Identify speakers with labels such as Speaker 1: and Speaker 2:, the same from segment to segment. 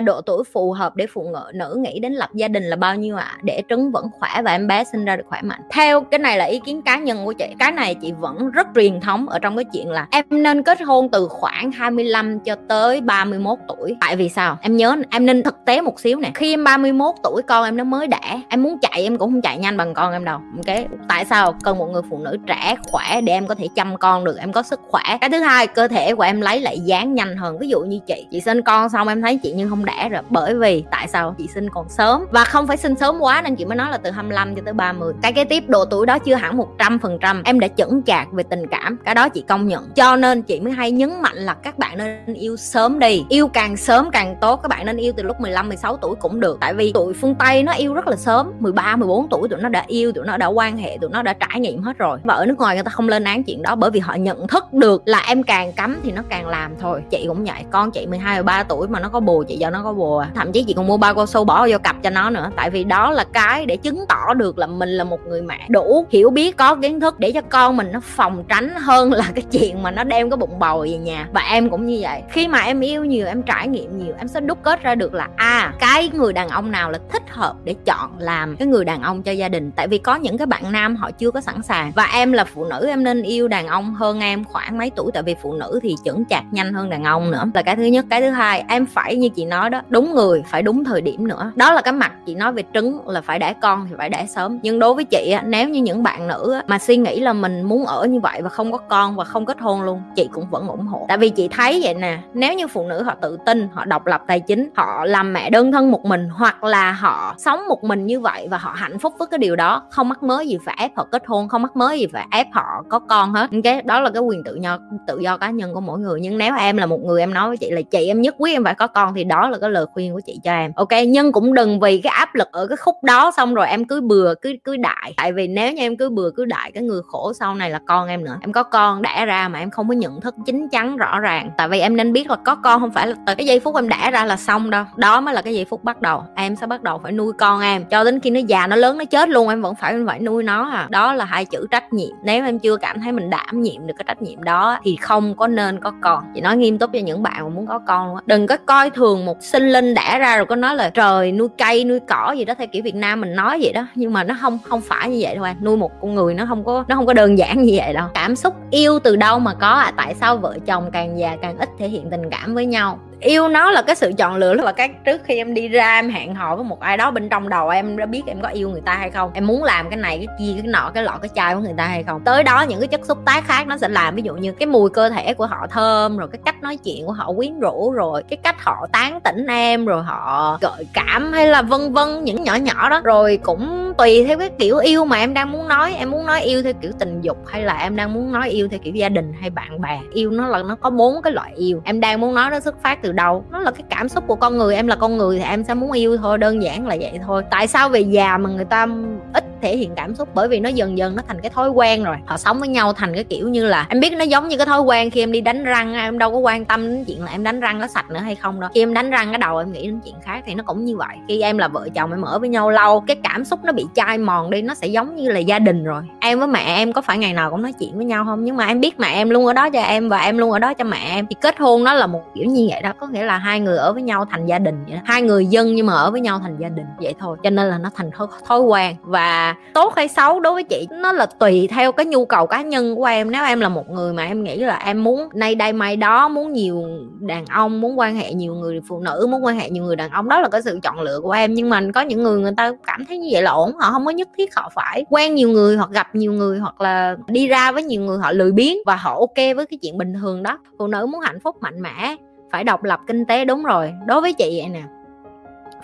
Speaker 1: độ tuổi phù hợp để phụ nữ nữ nghĩ đến lập gia đình là bao nhiêu ạ? À? để trứng vẫn khỏe và em bé sinh ra được khỏe mạnh. Theo cái này là ý kiến cá nhân của chị. Cái này chị vẫn rất truyền thống ở trong cái chuyện là em nên kết hôn từ khoảng 25 cho tới 31 tuổi. Tại vì sao? Em nhớ, em nên thực tế một xíu nè. Khi em 31 tuổi con em nó mới đẻ. Em muốn chạy em cũng không chạy nhanh bằng con em đâu. Ok? Tại sao? Cần một người phụ nữ trẻ, khỏe để em có thể chăm con được, em có sức khỏe. Cái thứ hai, cơ thể của em lấy lại dáng nhanh hơn. Ví dụ như chị chị sinh con xong em thấy chị như không đã rồi. Bởi vì tại sao? Chị sinh còn sớm. Và không phải sinh sớm quá nên chị mới nói là từ 25 cho tới 30 cái kế tiếp, độ tuổi đó chưa hẳn 100 phần trăm. Em đã chững chạc về tình cảm. Cái đó chị công nhận. Cho nên chị mới hay nhấn mạnh là các bạn nên yêu sớm đi. Yêu càng sớm càng tốt. Các bạn nên yêu từ lúc 15 16 tuổi cũng được. Tại vì tụi phương Tây nó yêu rất là sớm. 13 14 tuổi tụi nó đã yêu, tụi nó đã quan hệ, tụi nó đã trải nghiệm hết rồi. Và ở nước ngoài người ta không lên án chuyện đó bởi vì họ nhận thức được là em càng cấm thì nó càng làm thôi. Chị cũng vậy. Con chị 12 13 tuổi mà nó có bồ chị do nó có bùa. Thậm chí chị còn mua bao cao su bỏ vô cặp cho nó nữa. Tại vì đó là cái để chứng tỏ được là mình là một người mẹ đủ hiểu biết có kiến thức để cho con mình nó phòng tránh hơn là cái chuyện mà nó đem cái bụng bầu về nhà. Và em cũng như vậy. Khi mà em yêu nhiều em trải nghiệm nhiều em sẽ đúc kết ra được là a à, cái người đàn ông nào là thích hợp để chọn làm cái người đàn ông cho gia đình. Tại vì có những cái bạn nam họ chưa có sẵn sàng. Và em là phụ nữ em nên yêu đàn ông hơn em khoảng mấy tuổi. Tại vì phụ nữ thì chững chạc nhanh hơn đàn ông nữa. Là cái thứ nhất. Cái thứ hai em phải như chị nói đó, đúng người phải đúng thời điểm nữa. Đó là cái mặt chị nói về trứng, là phải đẻ con thì phải đẻ sớm. Nhưng đối với chị nếu như những bạn nữ mà suy nghĩ là mình muốn ở như vậy và không có con và không kết hôn luôn, chị cũng vẫn ủng hộ. Tại vì chị thấy vậy nè, nếu như phụ nữ họ tự tin, họ độc lập tài chính, họ làm mẹ đơn thân một mình hoặc là họ sống một mình như vậy và họ hạnh phúc với cái điều đó, không mắc mới gì phải ép họ kết hôn, không mắc mới gì phải ép họ có con hết. Cái, đó là cái quyền tự do tự do cá nhân của mỗi người. Nhưng nếu em là một người em nói với chị là chị em nhất quyết em phải có con thì đó là cái lời khuyên của chị cho em. Ok, nhưng cũng đừng vì cái áp lực ở cái khúc đó xong rồi em cứ bừa, cứ cứ đại. Tại vì nếu như em cứ bừa, cứ đại cái người khổ sau này là con em nữa. Em có con đẻ ra mà em không có nhận thức chính chắn, rõ ràng. Tại vì em nên biết là có con không phải là từ cái giây phút em đẻ ra là xong đâu. Đó mới là cái giây phút bắt đầu. Em sẽ bắt đầu phải nuôi con em. Cho đến khi nó già, nó lớn, nó chết luôn, em vẫn phải phải nuôi nó à. Đó là hai chữ trách nhiệm. Nếu em chưa cảm thấy mình đảm nhiệm được cái trách nhiệm đó, thì không có nên có con. Chị nói nghiêm túc cho những bạn mà muốn có con luôn á. Đừng có coi thường một sinh linh đẻ ra rồi, có nói là trời, nuôi cây, nuôi cỏ gì đó, theo kiểu việt nam mình nói vậy đó. Nhưng mà nó không không phải như vậy đâu anh. Nuôi một con người nó không có, nó không có đơn giản như vậy đâu. Cảm xúc yêu từ đâu mà có à? Tại sao vợ chồng càng già càng ít thể hiện tình cảm với nhau? Yêu nó là cái sự chọn lựa và cái trước khi em đi ra em hẹn hò với một ai đó bên trong đầu em, đã biết em có yêu người ta hay không, em muốn làm cái này, cái kia, cái nọ, cái lọ, cái chai của người ta hay không. Tới đó những cái chất xúc tác khác nó sẽ làm, ví dụ như cái mùi cơ thể của họ thơm, rồi cái cách nói chuyện của họ quyến rũ, rồi cái cách họ tán tỉnh em, rồi họ gợi cảm hay là vân vân, những nhỏ nhỏ đó. Rồi cũng tùy theo cái kiểu yêu mà em đang muốn nói. Em muốn nói yêu theo kiểu tình dục hay là em đang muốn nói yêu theo kiểu gia đình hay bạn bè? Yêu nó là, nó có bốn cái loại yêu. Em đang muốn nói nó xuất phát từ đâu? Đầu nó là cái cảm xúc của con người. Em là con người thì em sẽ muốn yêu thôi. Đơn giản là vậy thôi. Tại sao về già mà người ta ít thể hiện cảm xúc bởi vì nó dần dần nó thành cái thói quen rồi. Họ sống với nhau thành cái kiểu như là em biết nó giống như cái thói quen khi em đi đánh răng em đâu có quan tâm đến chuyện là em đánh răng có sạch nữa hay không đâu. Khi em đánh răng cái đầu em nghĩ đến chuyện khác thì nó cũng như vậy. Khi em là vợ chồng em ở với nhau lâu cái cảm xúc nó bị chai mòn đi nó sẽ giống như là gia đình rồi. Em với mẹ em có phải ngày nào cũng nói chuyện với nhau không? Nhưng mà em biết mẹ em luôn ở đó cho em và em luôn ở đó cho mẹ em. Thì kết hôn nó là một kiểu như vậy đó. Có nghĩa là hai người ở với nhau thành gia đình vậy đó. hai người dân nhưng mà ở với nhau thành gia đình. Vậy thôi. Cho nên là nó thành thói, thói quen. Và tốt hay xấu đối với chị? Nó là tùy theo cái nhu cầu cá nhân của em. Nếu em là một người mà em nghĩ là em muốn nay đây mai đó, muốn nhiều đàn ông, muốn quan hệ nhiều người phụ nữ, muốn quan hệ nhiều người đàn ông, đó là cái sự chọn lựa của em. Nhưng mà có những người người ta cảm thấy như vậy là ổn. Họ không có nhất thiết họ phải quen nhiều người hoặc gặp nhiều người hoặc là đi ra với nhiều người, họ lười biếng và họ ok với cái chuyện bình thường đó. Phụ nữ muốn hạnh phúc mạnh mẽ, phải độc lập, kinh tế, đúng rồi. Đối với chị vậy nè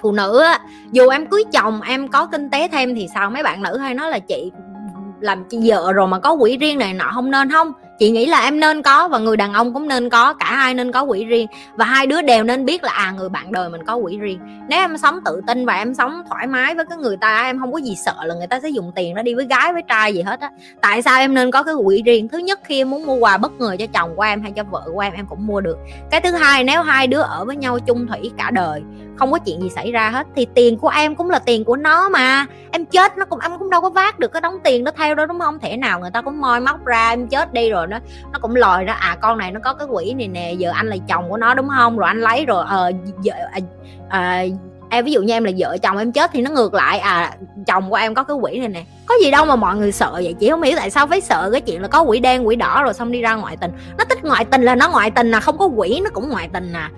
Speaker 1: phụ nữ á, dù em cưới chồng, em có kinh tế thêm thì sao? Mấy bạn nữ hay nói là chị làm chị vợ rồi mà có quỹ riêng này nọ, không nên không? Chị nghĩ là em nên có và người đàn ông cũng nên có, cả hai nên có quỹ riêng và hai đứa đều nên biết là à người bạn đời mình có quỹ riêng. Nếu em sống tự tin và em sống thoải mái với cái người ta, em không có gì sợ là người ta sẽ dùng tiền đó đi với gái, với trai gì hết á. Tại sao em nên có cái quỹ riêng? Thứ nhất, khi em muốn mua quà bất ngờ cho chồng của em hay cho vợ của em em cũng mua được. Cái thứ hai, nếu hai đứa ở với nhau chung thủy cả đời, không có chuyện gì xảy ra hết, thì tiền của em cũng là tiền của nó mà. Em chết nó cũng, em cũng đâu có vác được cái đống tiền đó theo đó, đúng không? Thể nào người ta cũng moi móc ra, em chết đi rồi rồi nó nó cũng lòi ra à con này nó có cái quỷ này nè giờ anh là chồng của nó đúng không? Rồi anh lấy rồi ờ giờ à, à, em ví dụ như em là vợ chồng em chết thì nó ngược lại à chồng của em có cái quỷ này nè. Có gì đâu mà mọi người sợ vậy chị không hiểu tại sao phải sợ cái chuyện là có quỷ đen quỷ đỏ rồi xong đi ra ngoại tình. Nó thích ngoại tình là nó ngoại tình là không có quỷ nó cũng ngoại tình à.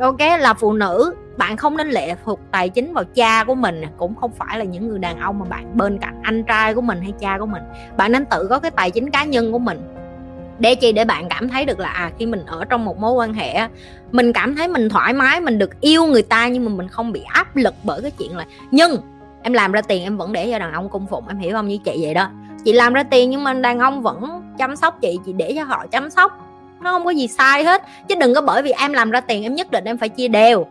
Speaker 1: Ok là phụ nữ bạn không nên lệ thuộc tài chính vào cha của mình cũng không phải là những người đàn ông mà bạn bên cạnh anh trai của mình hay cha của mình. Bạn nên tự có cái tài chính cá nhân của mình để chi? Để bạn cảm thấy được là à khi mình ở trong một mối quan hệ mình cảm thấy mình thoải mái, mình được yêu người ta nhưng mà mình không bị áp lực bởi cái chuyện là nhưng, em làm ra tiền em vẫn để cho đàn ông cung phụng em hiểu không? Như chị vậy đó. Chị làm ra tiền nhưng mà đàn ông vẫn chăm sóc chị chị để cho họ chăm sóc. Nó không có gì sai hết. Chứ đừng có bởi vì em làm ra tiền em nhất định em phải chia đều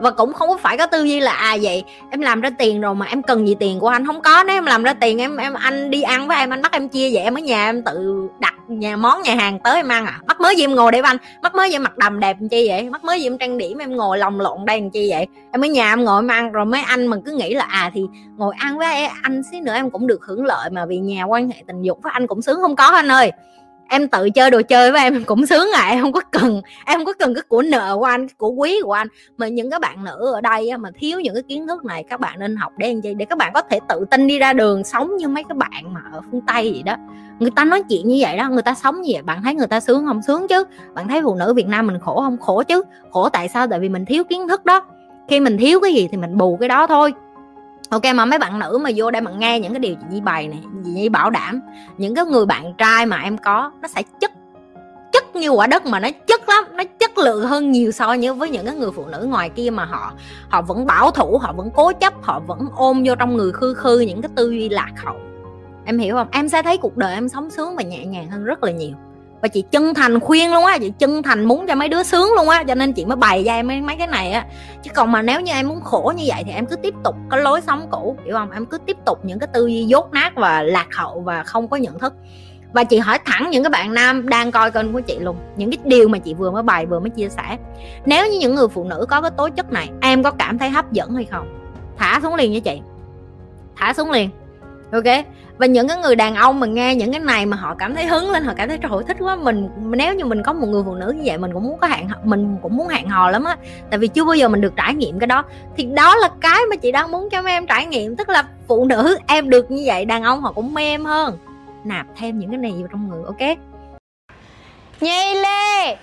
Speaker 1: và cũng không có phải có tư duy là à vậy em làm ra tiền rồi mà em cần gì tiền của anh? Không có, nếu em làm ra tiền em em, anh đi ăn với em, anh bắt em chia, vậy em ở nhà em tự đặt nhà, món nhà hàng tới em ăn à? Mắc mới gì em ngồi để anh mắc mới gì em mặc đầm đẹp làm chi vậy? Mắc mới gì em trang điểm em ngồi lồng lộn đây làm chi vậy? Em ở nhà em ngồi em ăn rồi mấy anh mà cứ nghĩ là à thì ngồi ăn với anh xí nữa em cũng được hưởng lợi mà vì nhà quan hệ tình dục với anh cũng sướng. Không có anh ơi em tự chơi đồ chơi với em em cũng sướng à em không có cần, em không có cần cái của nợ của anh, của quý của anh. Mà những các bạn nữ ở đây mà thiếu những cái kiến thức này, các bạn nên học để làm để các bạn có thể tự tin đi ra đường sống như mấy cái bạn mà ở phương tây vậy đó. Người ta nói chuyện như vậy đó, người ta sống như vậy, bạn thấy người ta sướng không? Sướng chứ. Bạn thấy phụ nữ việt nam mình khổ không? Khổ chứ. Khổ tại sao? Tại vì mình thiếu kiến thức đó. Khi mình thiếu cái gì thì mình bù cái đó thôi ok, mà mấy bạn nữ mà vô đây mà nghe những cái điều chị Nhi bày này chị Nhi bảo đảm, những cái người bạn trai mà em có, nó sẽ chất chất như quả đất mà nó chất lắm, nó chất lượng hơn nhiều so như với những cái người phụ nữ ngoài kia mà họ họ vẫn bảo thủ, họ vẫn cố chấp, họ vẫn ôm vô trong người khư khư những cái tư duy lạc hậu. Em hiểu không? Em sẽ thấy cuộc đời em sống sướng và nhẹ nhàng hơn rất là nhiều và chị chân thành khuyên luôn á chị chân thành muốn cho mấy đứa sướng luôn á cho nên chị mới bày ra em mấy, mấy cái này á. Chứ còn mà nếu như em muốn khổ như vậy thì em cứ tiếp tục cái lối sống cũ hiểu không? Em cứ tiếp tục những cái tư duy dốt nát và lạc hậu và không có nhận thức. Và chị hỏi thẳng những cái bạn nam đang coi kênh của chị luôn những cái điều mà chị vừa mới bày vừa mới chia sẻ. Nếu như những người phụ nữ có cái tố chất này em có cảm thấy hấp dẫn hay không? Thả xuống liền với chị. Thả xuống liền ok? Và những cái người đàn ông mà nghe những cái này mà họ cảm thấy hứng lên, họ cảm thấy trời thích quá. Mình, nếu như mình có một người phụ nữ như vậy, mình cũng muốn có hẹn mình cũng muốn hẹn hò lắm á. Tại vì chưa bao giờ mình được trải nghiệm cái đó. Thì đó là cái mà chị đang muốn cho mấy em trải nghiệm. Tức là phụ nữ, em được như vậy, đàn ông họ cũng mê em hơn. Nạp thêm những cái này vào trong người, ok? Nhi Lê!